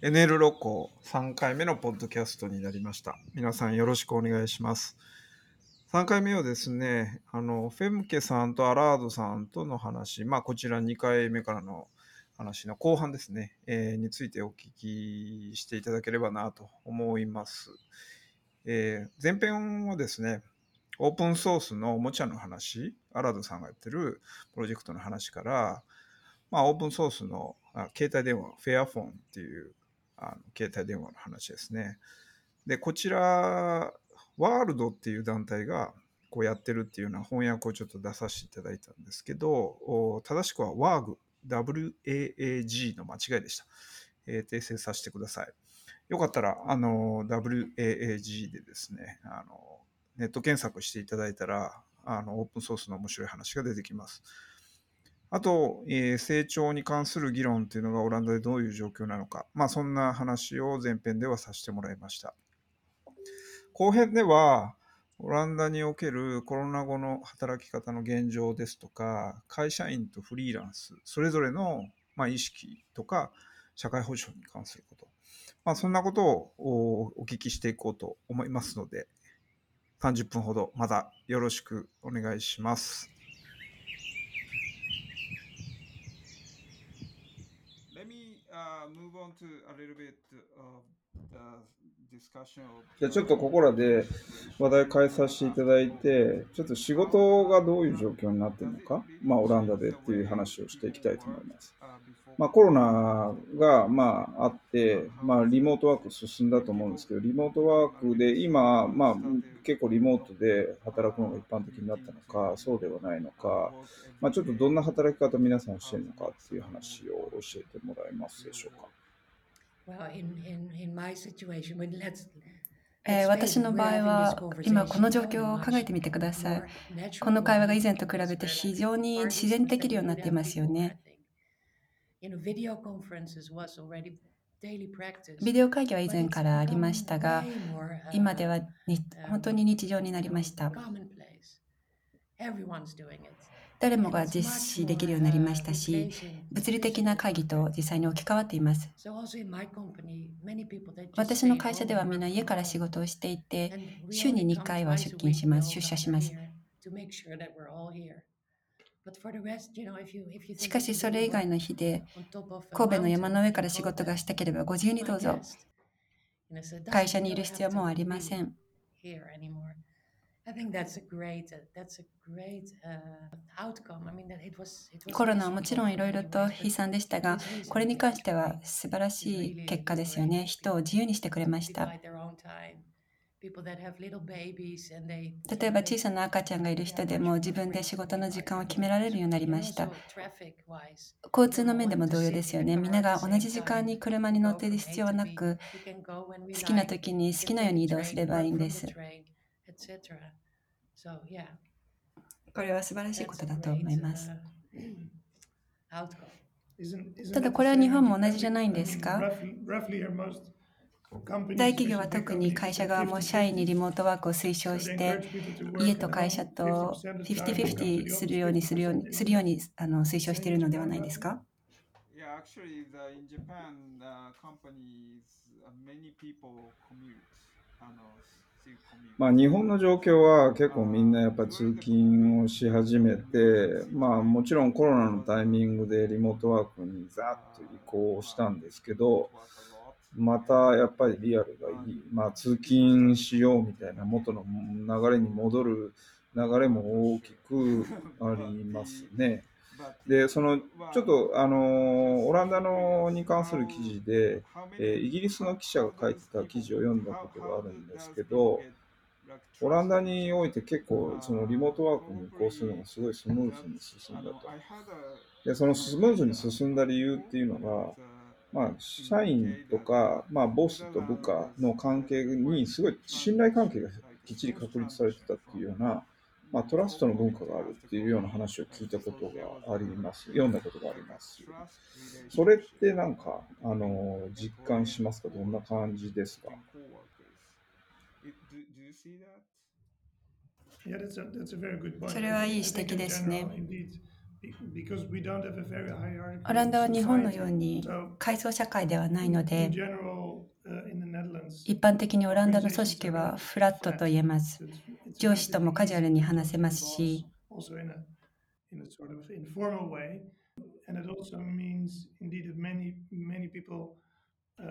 NL ロコ3回目のポッドキャストになりました。皆さんよろしくお願いします。3回目はですね、あの、フェムケさんとアラードさんとの話、まあこちら2回目からの話の後半ですね、えーについてお聞きしていただければなと思います。えー前編はですね、オープンソースのおもちゃの話、アラードさんがやってるプロジェクトの話から、まあ、オープンソースの携帯電話、フェアフォンっていうあの携帯電話の話ですね。で、こちら、ワールドっていう団体がこうやってるっていうような翻訳をちょっと出させていただいたんですけど、正しくは WAG、WAAG の間違いでした。えー訂正させてください。よかったら、あの、WAAG でですね、あの、ネット検索していただいたら、あの、オープンソースの面白い話が出てきます。あと、えー成長に関する議論っていうのがオランダでどういう状況なのか、まあ、そんな話を前編ではさせてもらいました。後編では、オランダにおけるコロナ後の働き方の現状ですとか、会社員とフリーランス、それぞれの、まあ、意識とか、社会保障に関すること、まあ、そんなことをお聞きしていこうと思いますので、30分ほどまだよろしくお願いします。Move on to a little bit of the じゃあちょっとここらで話題変えさせていただいて、ちょっと仕事がどういう状況になっているのか、まあ、オランダでっていう話をしていきたいと思います。まあ、コロナがまああって、まあ、リモートワーク進んだと思うんですけど、リモートワークで今、まあ、結構リモートで働くのが一般的になったのか、そうではないのか、まあ、ちょっとどんな働き方皆さんしてるのかっていう話を教えてもらえますでしょうか。私の場合は今この状況を考えてみてください。この会話が以前と比べて非常に自然できるようになっていますよね。ビデオ会議は以前からありましたが、今では本当に日常になりました。誰もが実施できるようになりましたし、物理的な会議と実際に置き換わっています。私の会社ではみんな家から仕事をしていて、週に2回は出勤します、出社します。しかし、それ以外の日で、神戸の山の上から仕事がしたければ、ご自由にどうぞ。会社にいる必要もありません。コロナはもちろんいろいろと悲惨でしたが、これに関しては素晴らしい結果ですよね。人を自由にしてくれました。例えば小さな赤ちゃんがいる人でも自分で仕事の時間を決められるようになりました。交通の面でも同様ですよね。みんなが同じ時間に車に乗っている必要はなく好きな時に好きなように移動すればいいんです。Etc. So yeah, これは素晴らしいこと a だと思います。uh. ただこれは日本も同じじゃないんですか？大企業は特に会社側も社員にリモートワークを推奨して、家と会社と50-50するようにするようにするようにあの推奨しているのではないですか？まあ、日本の状況は結構みんなやっぱ通勤をし始めて、まあ、もちろんコロナのタイミングでリモートワークにざっと移行したんですけど、またやっぱりリアルがいい、まあ、通勤しようみたいな元の流れに戻る流れも大きくありますね。で、そのちょっとあのオランダのに関する記事で、えーイギリスの記者が書いてた記事を読んだことがあるんですけど、オランダにおいて結構そのリモートワークに移行するのがすごいスムーズに進んだと。で、そのスムーズに進んだ理由っていうのが、まあ、社員とか、まあ、ボスと部下の関係にすごい信頼関係がきっちり確立されてたっていうような、まあ、トラストの文化があるっていうような話を聞いたことがあります。読んだことがあります。それってなんか、あの、実感しますか？どんな感じですか?それはいい指摘ですね。オランダは日本のように階層社会ではないので、一般的にオランダの組織はフラットと言えます。上司ともカジュアルに話せますし、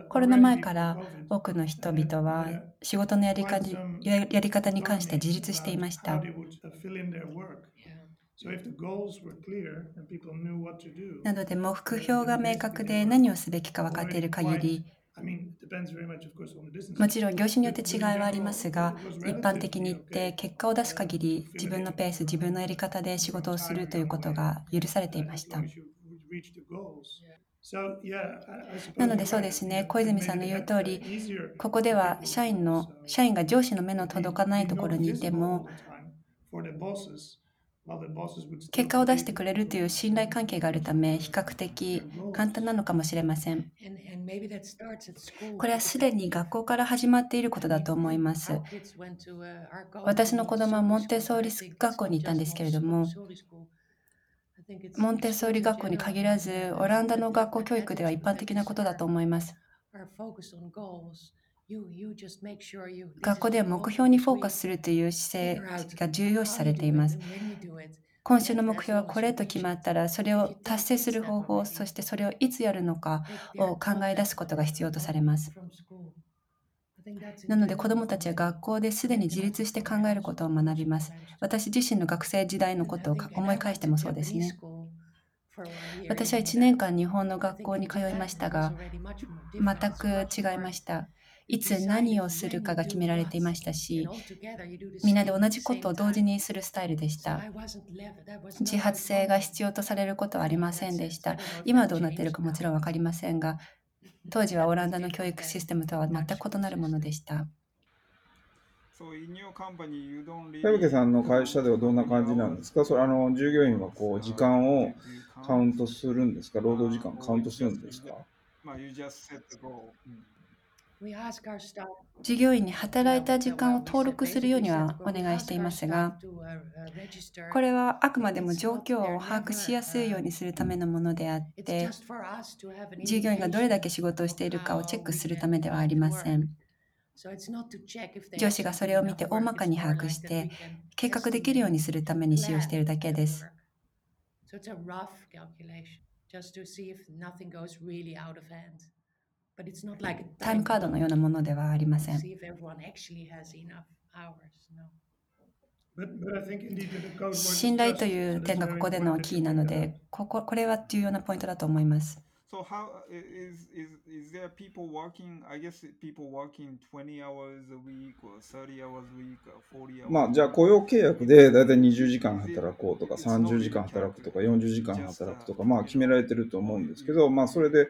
コロナ前から多くの人々は仕事のやりかややり方に関して自立していました。なので目標が明確で何をすべきか分かっている限り、もちろん業種によって違いはありますが、一般的に言って結果を出す限り自分のペース、自分のやり方で仕事をするということが許されていました。なのでそうですね、小泉さんの言う通り、ここでは社員の社員が上司の目の届かないところにいても、結果を出してくれるという信頼関係があるため、比較的簡単なのかもしれません。And, and maybe that starts at school. これはすでに学校から始まっていることだと思います。Uh, 私の子供はモンテッソーリ school. I think 学校に行ったんですけれどもモンテッソーリ学校に限らず.オランダの学校教育では一般的なことだと思います。Are focused on goals. You, you just make sure you, this 学校では目標にフォーカス.するという姿勢が重要視されています。今週の目標はこれと決まったら、それを達成する方法、そしてそれをいつやるのかを考え出すことが必要とされます。なので子.どもたちは学校ですでに自立して考えることを学びます。私自身の学生時代のことをか思い返してもそうですね。私は1年間日本の学校に通いましたが、全く違いました。いつ何をするかが決められていましたし、みんなで同じことを同時にするスタイルでした。自発性が必要とされることはありませんでした。今はどうなっているかもちろん分かりませんが、当時はオランダの教育システムとは全く異なるものでした。田吹さんの会社ではどんな感じなんですか？それあの従業員はこう時間をカウントするんですか？労働時間カウントするんですか？従業員に働いた時間を登録するようにはお願いしていますが、これはあくまでも状況を把握しやすいようにするためのものであって、従業員がどれだけ仕事をしているかをチェックするためではありません。上司がそれを見て大まかに把握して、計画できるようにするために使用しているだけです。Just to see if nothing goes really out of hand. タイムカードのようなものではありません。信頼という点がここでのキーなので、こ,こ,これはようなポイントだと思います。まあじゃあ雇用契約で大体20時間働こうとか30時間働くとか40時間働くとかまあ決められてると思うんですけどまあそれで。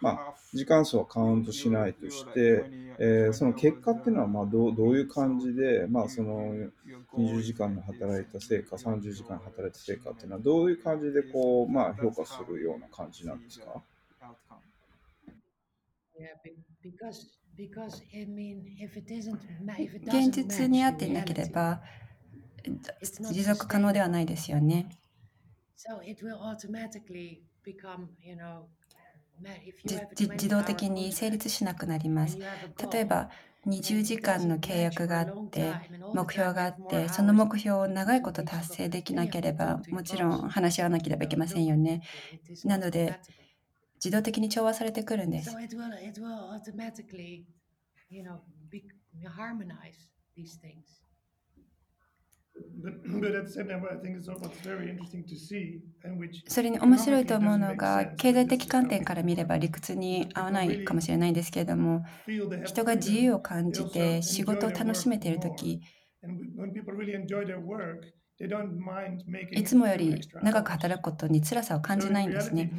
まあ時間数はカウントしないとして、えーその結果っていうのはまあどうどういう感じでまあその20時間の働いた成果30時間働いた成果っていうのはどういう感じでこうまあ評価するような感じなんですか？Yeah, be- because because I mean, if it isn't, ma- if it 現 doesn't 実に合っていなければ、持続可能ではないですよね。so it will automatically become, you know, 自動的に成立しなくなります。例えば、20時間の契約があって、目標があって、その目標を長いこと達成できなければ、もちろん話し合わなければいけませんよね。なので.自動的に調和されてくるんです それに面白いと思うのが経済的観点から見れば理屈に合わないかもしれないんですけれども人が自由を感じて仕事を楽しめている時いつもより長く働くことに辛さを感じないんですね。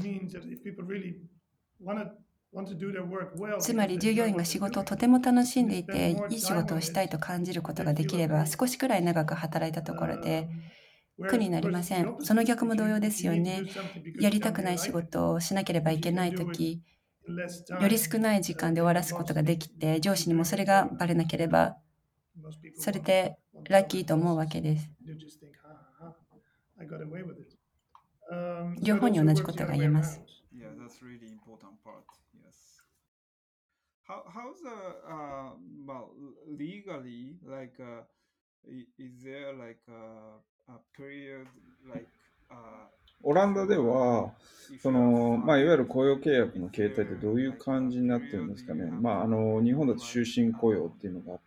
つまり従業 enjoy 員が仕事をとても楽しんでいて、いい仕事をしたいと感じることができれば、少しくらい長く働いたところで um, 苦になりません。その逆も同様ですよね。やりたくない仕事事をしなければいけないとき、より少ない時間で終わらすことができて、上司にもそれがバレなければ、それでラッキーと思うわけです。Um, 両方に同じこ the とが言えます。around. Yeah, that's really important part. Yes. How how's the uh, uh well legally like uh, is オランダではそのまあいわゆる雇用契約の形態ってどういう感じになってるんですかね。まああの日本だと終身雇用っていうのが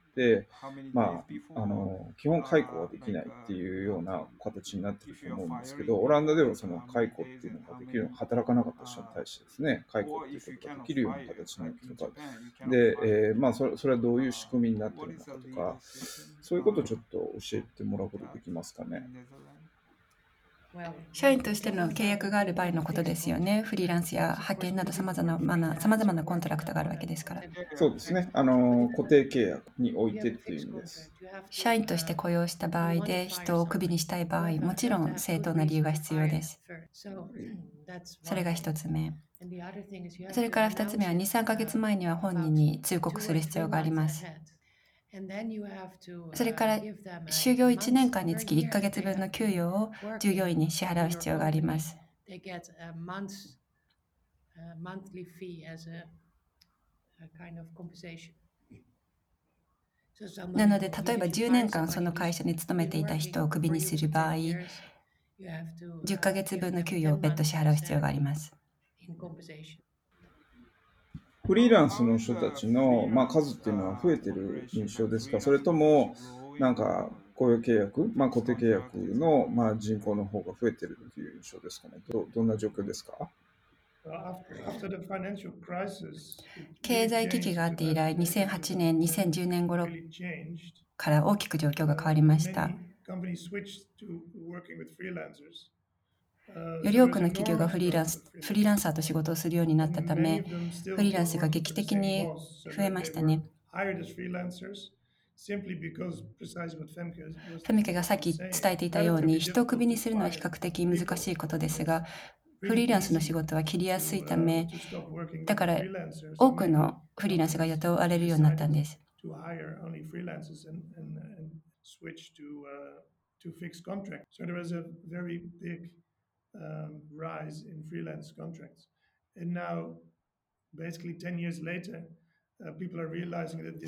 まあ、あの基本解雇はできないっていうような形になってると思うんですけど、オランダではその解雇っていうのができる、働かなかった人に対してですね、解雇っていうことができるような形になってるとか、で、えーまあそれ、それはどういう仕組みになってるのかとかそういうことをちょっと教えてもらうことできますかね?社員としての契約がある場合のことですよね。フリーランスや派遣などさまざまな様々な contract があるわけですから。そうですね。あの固定契約においてっていう意味です。社員として雇用した場合で人をクビにしたい場合、もちろん正当な理由が必要です。それが一つ目。それから二つ目は2、3ヶ月前には本人に通告する必要があります。それから就業1年間につき1ヶ月分の給与を従業員に支払う必要があります。なので、例えば10年間その会社に勤めていた人をクビにする場合、10ヶ月分の給与を別途支払う必要があります。フリーランスの人たちの、まあ、数っていうのは増えてる印象ですか？それとも、なんか雇用契約、まあ、固定契約の、まあ、人口の方が増えてるっていう印象ですかね？どどんな状況ですか？経済危機があって以来、2008年、2010年頃.から大きく状況が変わりました。より多くの企業がフリーランスフリーランサーと仕事をするようになったため、フリーランスが劇的に増えましたね。フミケがさっき伝えていたように、人をクビにするのは比較的難しいことですが、フリーランスの仕事は切りやすいため、だから多くのフリーランスが雇われるようになったんです。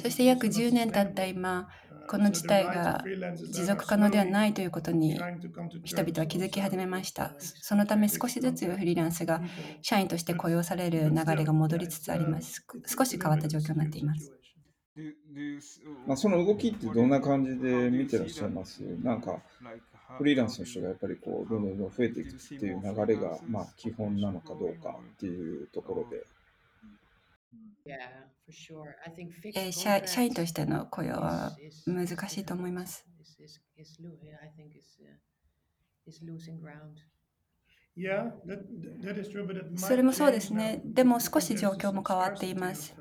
そして約10年経った今、この事態が持続可能ではないということに人々は気づき始めました。そのため少しずつフリーランスが社員として雇用される流れが戻りつつあります。少し変わった状況になっています。まあ、その動きってどんな感じで見てらっしゃいます？なんかフリーランスの人がやっぱりこう、どんどんどん増えていくっていう流れが、まあ、基本なのかどうかっていうところで。えー社社員としての雇用は難しいと思います。それもそうですね。でも少し状況も変わっています。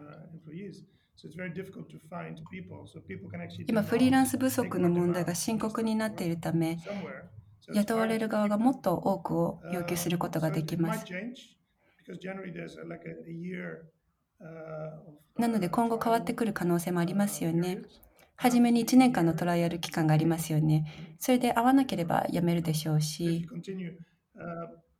今、フリーランス不足の問題が深刻になっているため、雇われる側がもっと多くを要求することができます。なので、今後変わってくる可能性もありますよね。初めに1年間のトライアル期間がありますよね。それで会わなければやめるでしょうし。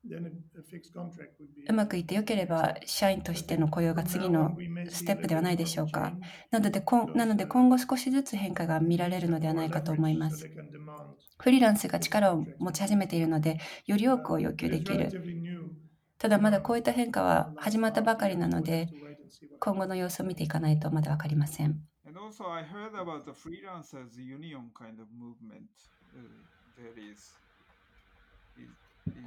you、continue, uh, then a, a fixed contract would be うまくいってよければ社員としての雇用が次のステップではないでしょうか。なのでこんなので今後少しずつ変化が見られるのではないかと思います。フリーランスが力を持ち始めているので、より多くを要求できる。ただまだこういった変化は始まったばかりなので、今後の様子を見ていかないとまだ分かりません。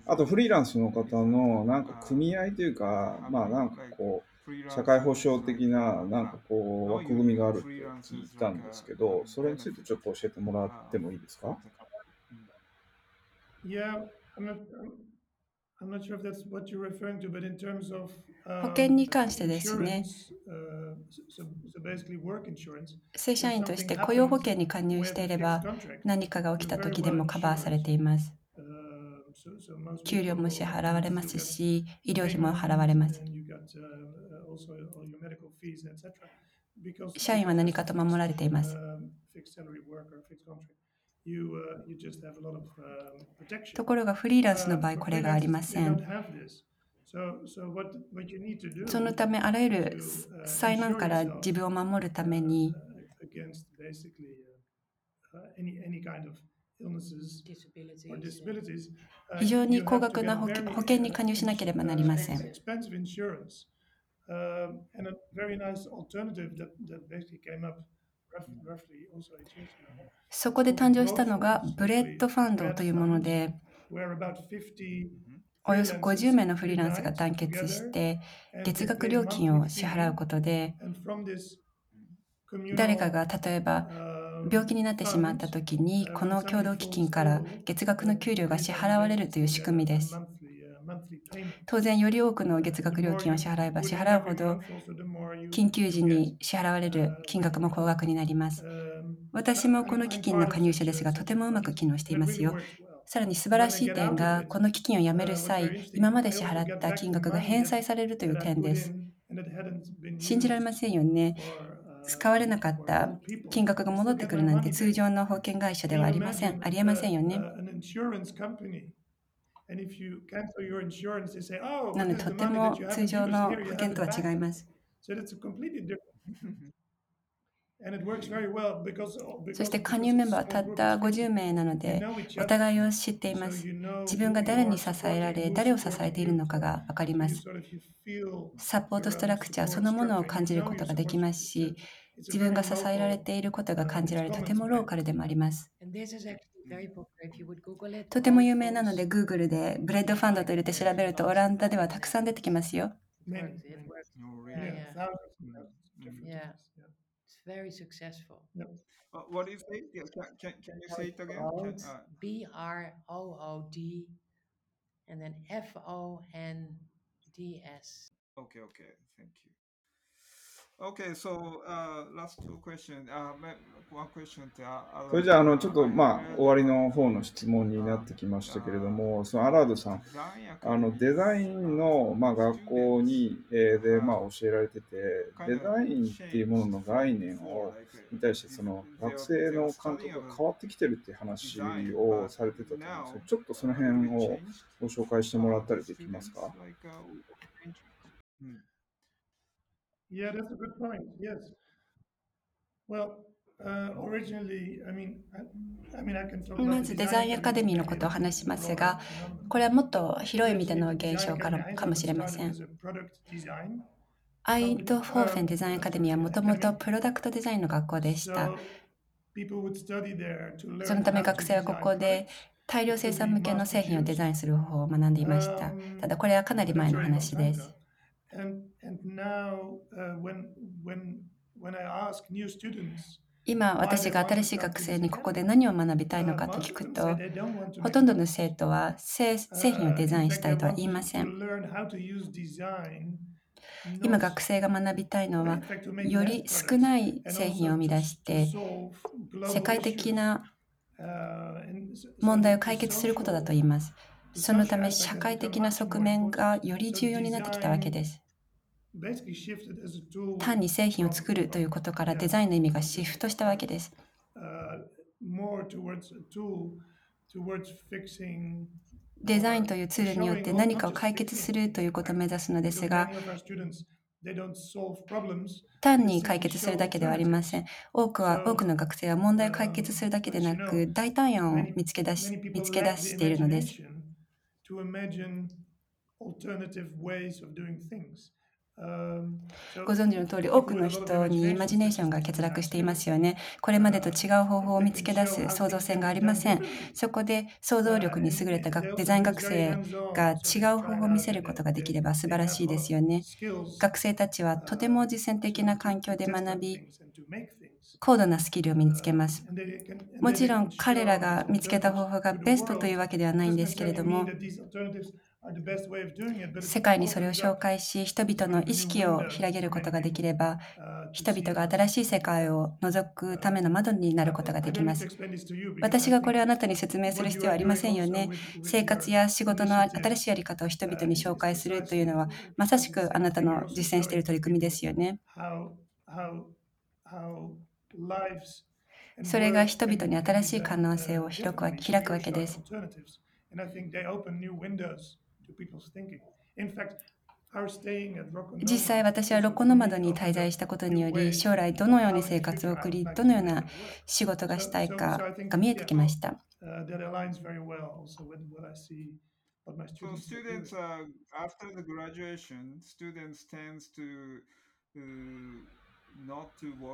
あと、フリーランスの方のなんか組合というか、まあなんかこう、社会保障的ななんかこう枠組みがあるって聞いたんですけど、それについてちょっと教えてもらってもいいですか？terms of 保険に関してですね、uh, 正社員として雇用保険に加入していれば、何かが起きた時でもカバーされています。uh, so, so most 給料も支払われますし、医療費も払われます。社員は何かと守られています。ところがフリーランスの場合、これがありません。そのため、あらゆる災難から自分を守るために、非常に高額な保険に加入しなければなりません。そこで誕生したのが bread fund というもので、およそ50名のフリーランスが団結して、月額料金を支払うことで、誰かが例えば、病気になってしまった時に、この共同基金から月額の給料が支払われるという仕組みです。uh. 当然、より多くの月額料金を支払えば支払うほど、緊急時に支払われる金額も高額になります。私もこの基金の加入者ですが、とてもうまく機能していますよ。さらに素晴らしい点が、この基金を辞める際、今まで支払った金額が返済されるという点です。信じられませんよね。使われなかった金額が戻ってくるなんて通常の保険会社ではありません。ありえませんよね。なので、とても通常の保険とは違います。そして加入メンバーはたった50名なので、お互いを知っています。自分が誰に支えられ、誰を支えているのかが分かります。サポートストラクチャーそのものを感じることができますし、自分が支えられていることが感じられ、とてもローカルでもあります。とても有名なので、Google でブレッドファンドと入れて調べると、オランダではたくさん出てきますよ。Yeah. It's very successful. Uh, what is it? Yes, can, can, can you say it again? Can, uh, B R O O D, and then F O N D S. okay, okay. Thank you. Okay, so uh, last two questions. Uh, one question. Uh, それじゃあ、あの、ちょっと、まあ、終わりの方の質問になってきましたけれども、そのアラードさん、あの、デザインの、まあ、学校に、えーで、まあ、教えられてて、デザインっていうものの概念を、に対して、その、学生の感覚が変わってきてるっていう話をされてたと思うんですけど、ちょっとその辺をご紹介してもらったりできますか？Yeah, that's a good point. Yes. Well, uh, originally, I mean, I, I mean, I can talk ま about ずデザイン design アカデミーのことを話しますが、これはもっと広い意味での現象からかもしれません。アイド・フォーフェンデザインアカデミーはもともとプロダクトデザインの学校でした。そのため学生はここで大量生産向けの製品をデザインする方法を学んでいました。ただこれはかなり前の話です。今私が新しい学生にここで何を学びたいのかと聞くと、ほとんどの生徒は製製品をデザインしたいとは言いません。今学生が学びたいのは、より少ない製品を生み出して、世界的な問題を解決することだと言います。そのため社会的な側面がより重要になってきたわけです。単に製品を作るということからデザインの意味がシフトしたわけです。デザインというツールによって何かを解決するということを目指すのですが、単に解決するだけではありません。多くは多くの学生は問題を解決するだけでなく、代替案を見つけ出し見つけ出しているのです。ご存知の通り、多くの人にイマジネーションが欠落していますよね。これまでと違う方法を見つけ出す創造性がありません。そこで想像力に優れたデザイン学生が違う方法を見せることができれば素晴らしいですよね。学生たちはとても実践的な環境で学び、高度なスキルを身につけます。もちろん彼らが見つけた方法がベストというわけではないんですけれども、世界にそれを紹介し、人々の意識を広げることができれば、人々が新しい世界を覗くための窓になることができます。私がこれをあなたに説明する必要はありませんよね。生活や仕事の新しいやり方を人々に紹介するというのは、まさしくあなたの実践している取り組みですよね。それが人々に新しい可能性を開くわ開くわけです。実際私はロコノマドに滞在したことにより将来どのように生活を送りどのような仕事がしたいかが見えてきました。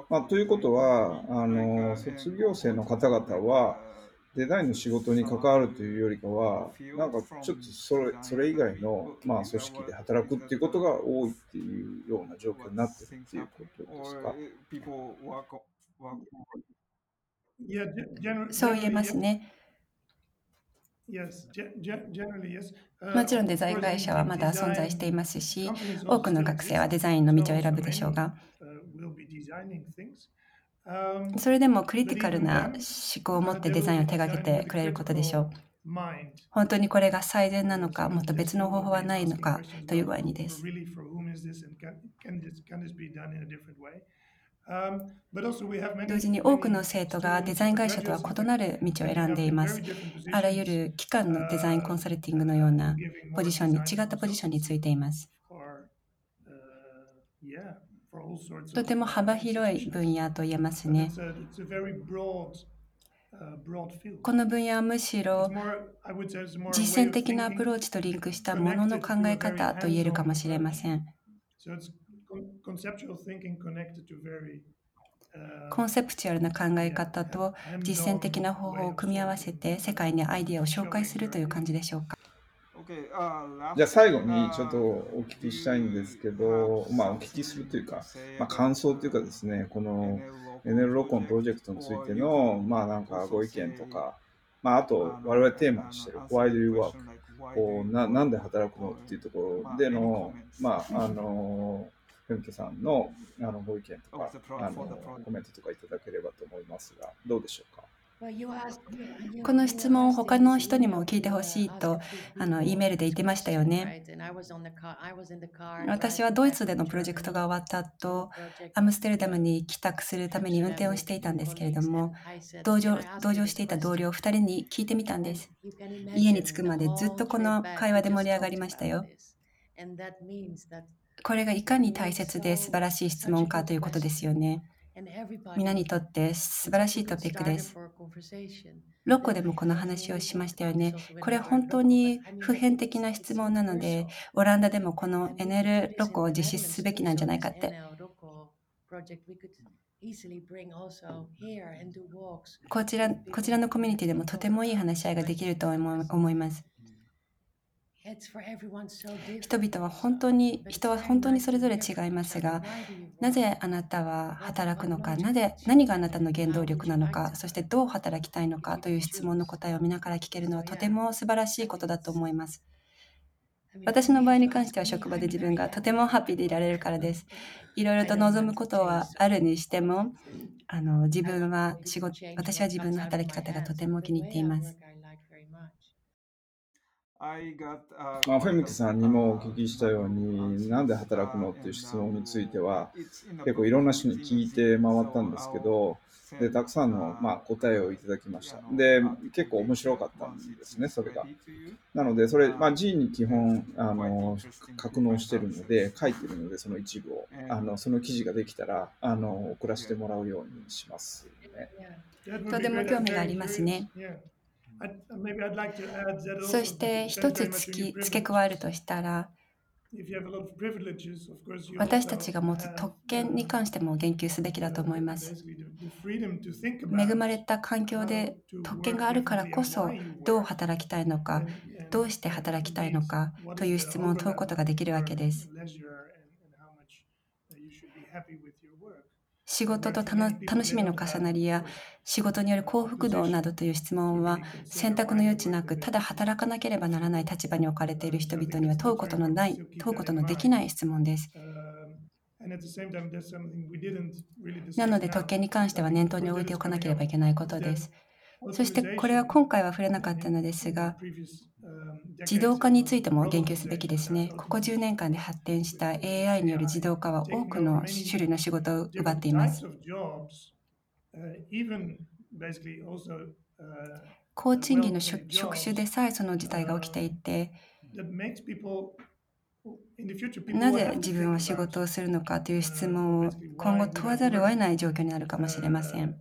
まあ、ということはあの卒業生の方々はデザインの仕事に関わるというよりかは、なんかちょっとそれそれ以外の、まあ、組織で働くっていうことが多いっていうような状況になってるっていうことですか？そう言えますね。もちろんデザイン会社はまだ存在していますし、多くの学生はデザインの道を選ぶでしょうが、それでもクリティカルな思考を持ってデザインを手掛けてくれることでしょう。本当にこれが最善なのか、もっと別の方法はないのかという具合にです。同時に多くの生徒がデザイン会社とは異なる道を選んでいます。あらゆる機関のデザインコンサルティングのようなポジションに、違ったポジションについています。とても幅広い分野と言えますね。この分野はむしろ実践的なアプローチとリンクしたものの考え方と言えるかもしれません。コンセプチュアルな考え方と実践的な方法を組み合わせて世界にアイデアを紹介するという感じでしょうか。Uh, じゃあ最後にちょっとお聞きしたいんですけど、まあお聞きするというか、まあ、感想というかですね、この NL ロコンプロジェクトについての、まあなんかご意見とか、まああと我々テーマにしてる Why do you work? こうななんで働くのっていうところでの、まああの、フェムケさんのあのご意見とかあのコメントとかいただければと思いますが、どうでしょうか？この質問を他の人にも聞いてほしいとあの E メールで言ってましたよね。私はドイツでのプロジェクトが終わった後、アムステルダムに帰宅するために運転をしていたんですけれども、同乗同乗していた同僚2人に聞いてみたんです。家に着くまでずっとこの会話で盛り上がりましたよ。これがいかに大切で素晴らしい質問かということですよね。皆にとって素晴らしいトピックです。ロッコでもこの話をしましたよね。これは本当に普遍的な質問なので、オランダでもこの NL ロッコを実施すべきなんじゃないかって。こちらこちらのコミュニティでもとてもいい話し合いができると思います。人々は本当に人は本当にそれぞれ違いますがなぜあなたは働くのかなぜ何があなたの原動力なのかそしてどう働きたいのかという質問の答えを皆から聞けるのはとても素晴らしいことだと思います私の場合に関しては職場で自分がとてもハッピーでいられるからですいろいろと望むことはあるにしてもあの自分は仕事私は自分の働き方がとても気に入っていますまあ、フェミキさんにもお聞きしたように、なんで働くのっていう質問については、結構いろんな人に聞いて回ったんですけど、でたくさんの、まあ、答えをいただきました。で、結構面白かったんですね、それが。なので、それ、まあ、G に基本あの格納してるので、書いてるので、その一部を、あのその記事ができたらあの送らせてもらうようにします、ね。とても興味がありますね。そして一つ付け加えるとしたら、私たちが持つ特権に関しても言及すべきだと思います。恵まれた環境で特権があるからこそ、どう働きたいのか、どうして働きたいのかという質問を問うことができるわけです。仕事と楽しみの重なりや仕事による幸福度などという質問は選択の余地なくただ働かなければならない立場に置かれている人々には問うことのない問うことのできない質問です。なので特権に関しては念頭に置いておかなければいけないことです。そしてこれは今回は触れなかったのですが、自動化についても言及すべきですね。ここ10年間で発展した AI による自動化は多くの種類の仕事を奪っています。高賃金の職種でさえその事態が起きていてなぜ自分は仕事をするのかという質問を今後問わざるを得ない状況になるかもしれません。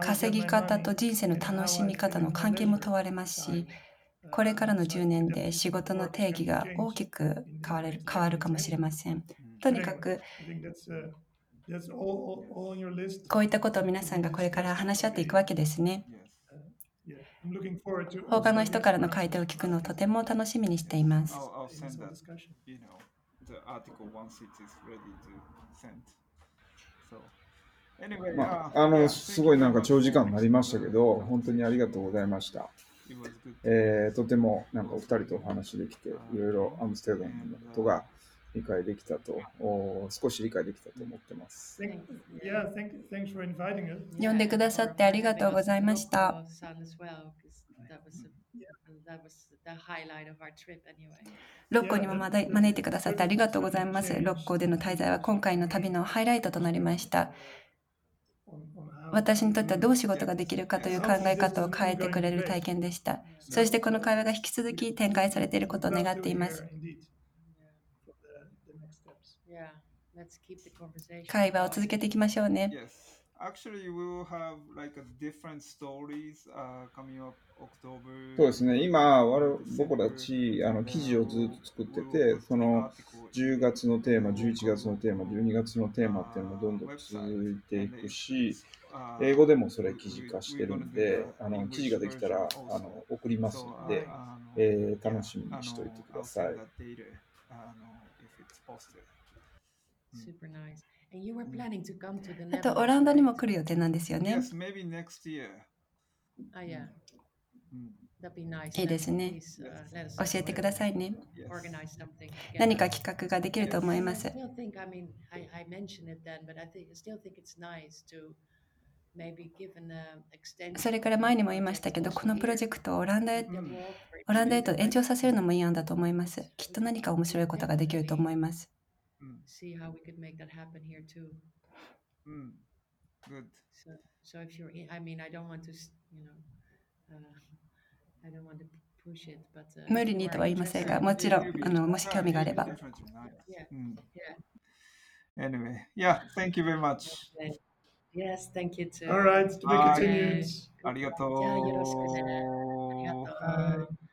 稼ぎ方と人生の楽しみ方の関係も問われますしこれからの10年で仕事の定義が大きく変わる,かもしれません。とにかくこういったことを皆さんがこれから話し合っていくわけですね。他の人からの回答を聞くのをとても楽しみにしています。ま uh, あ、あのすごいなんか長時間になりましたけど.本当にありがとうございました。It was good. えーとてもなんかお二人とお話できて、いろいろアムステルダムのことが理解できたと、お少し理解できたと思ってます。Thank, yeah, thank, thanks for inviting us. 呼んでくださってありがとうございました。That 六甲にもまだ招いてくださってありがとうございます。六甲での滞在は今回の旅のハイライトとなりました。私にとってはどう仕事ができるかという考え方を変えてくれる体験でした。そしてこの会話が引き続き展開されていることを願っています。会話を続けていきましょうね。Actually, we will have like a different stories uh, coming up October. そうですね、今、我々僕たちあの記事をずっと作ってて、その10月のテーマ、11月のテーマ、12月のテーマっていうのもどんどん続いていくし、英語でもそれ記事化してるんで、あの記事ができたらあの送りますので、えー楽しみにしておいてください。Super nice. あとオランダにも来る予定なんですよね。い。いですね。教えてくださいね。何か企画ができると思います。それから前にも言いましたけど、このプロジェクトをオランダへ,オランダへと延長させるのもいい案だと思います。きっと何か面白いことができると思います。Mm. see how we could make that happen here too. Mm. Good. So, so if you're, in, I mean, I don't want to, s- you know, uh, I don't want to push it, but uh, 無 if 理 you に are とは言いませんが、 interested, もちろん Maybe- あのもし興味があれば maybe definitely nice. Yeah. Mm. Yeah. Anyway, yeah, thank you very much. Okay. Yes, thank you too. All right, to be Bye. continued. ありがとう。じゃあよろしくねありがとう。 Bye.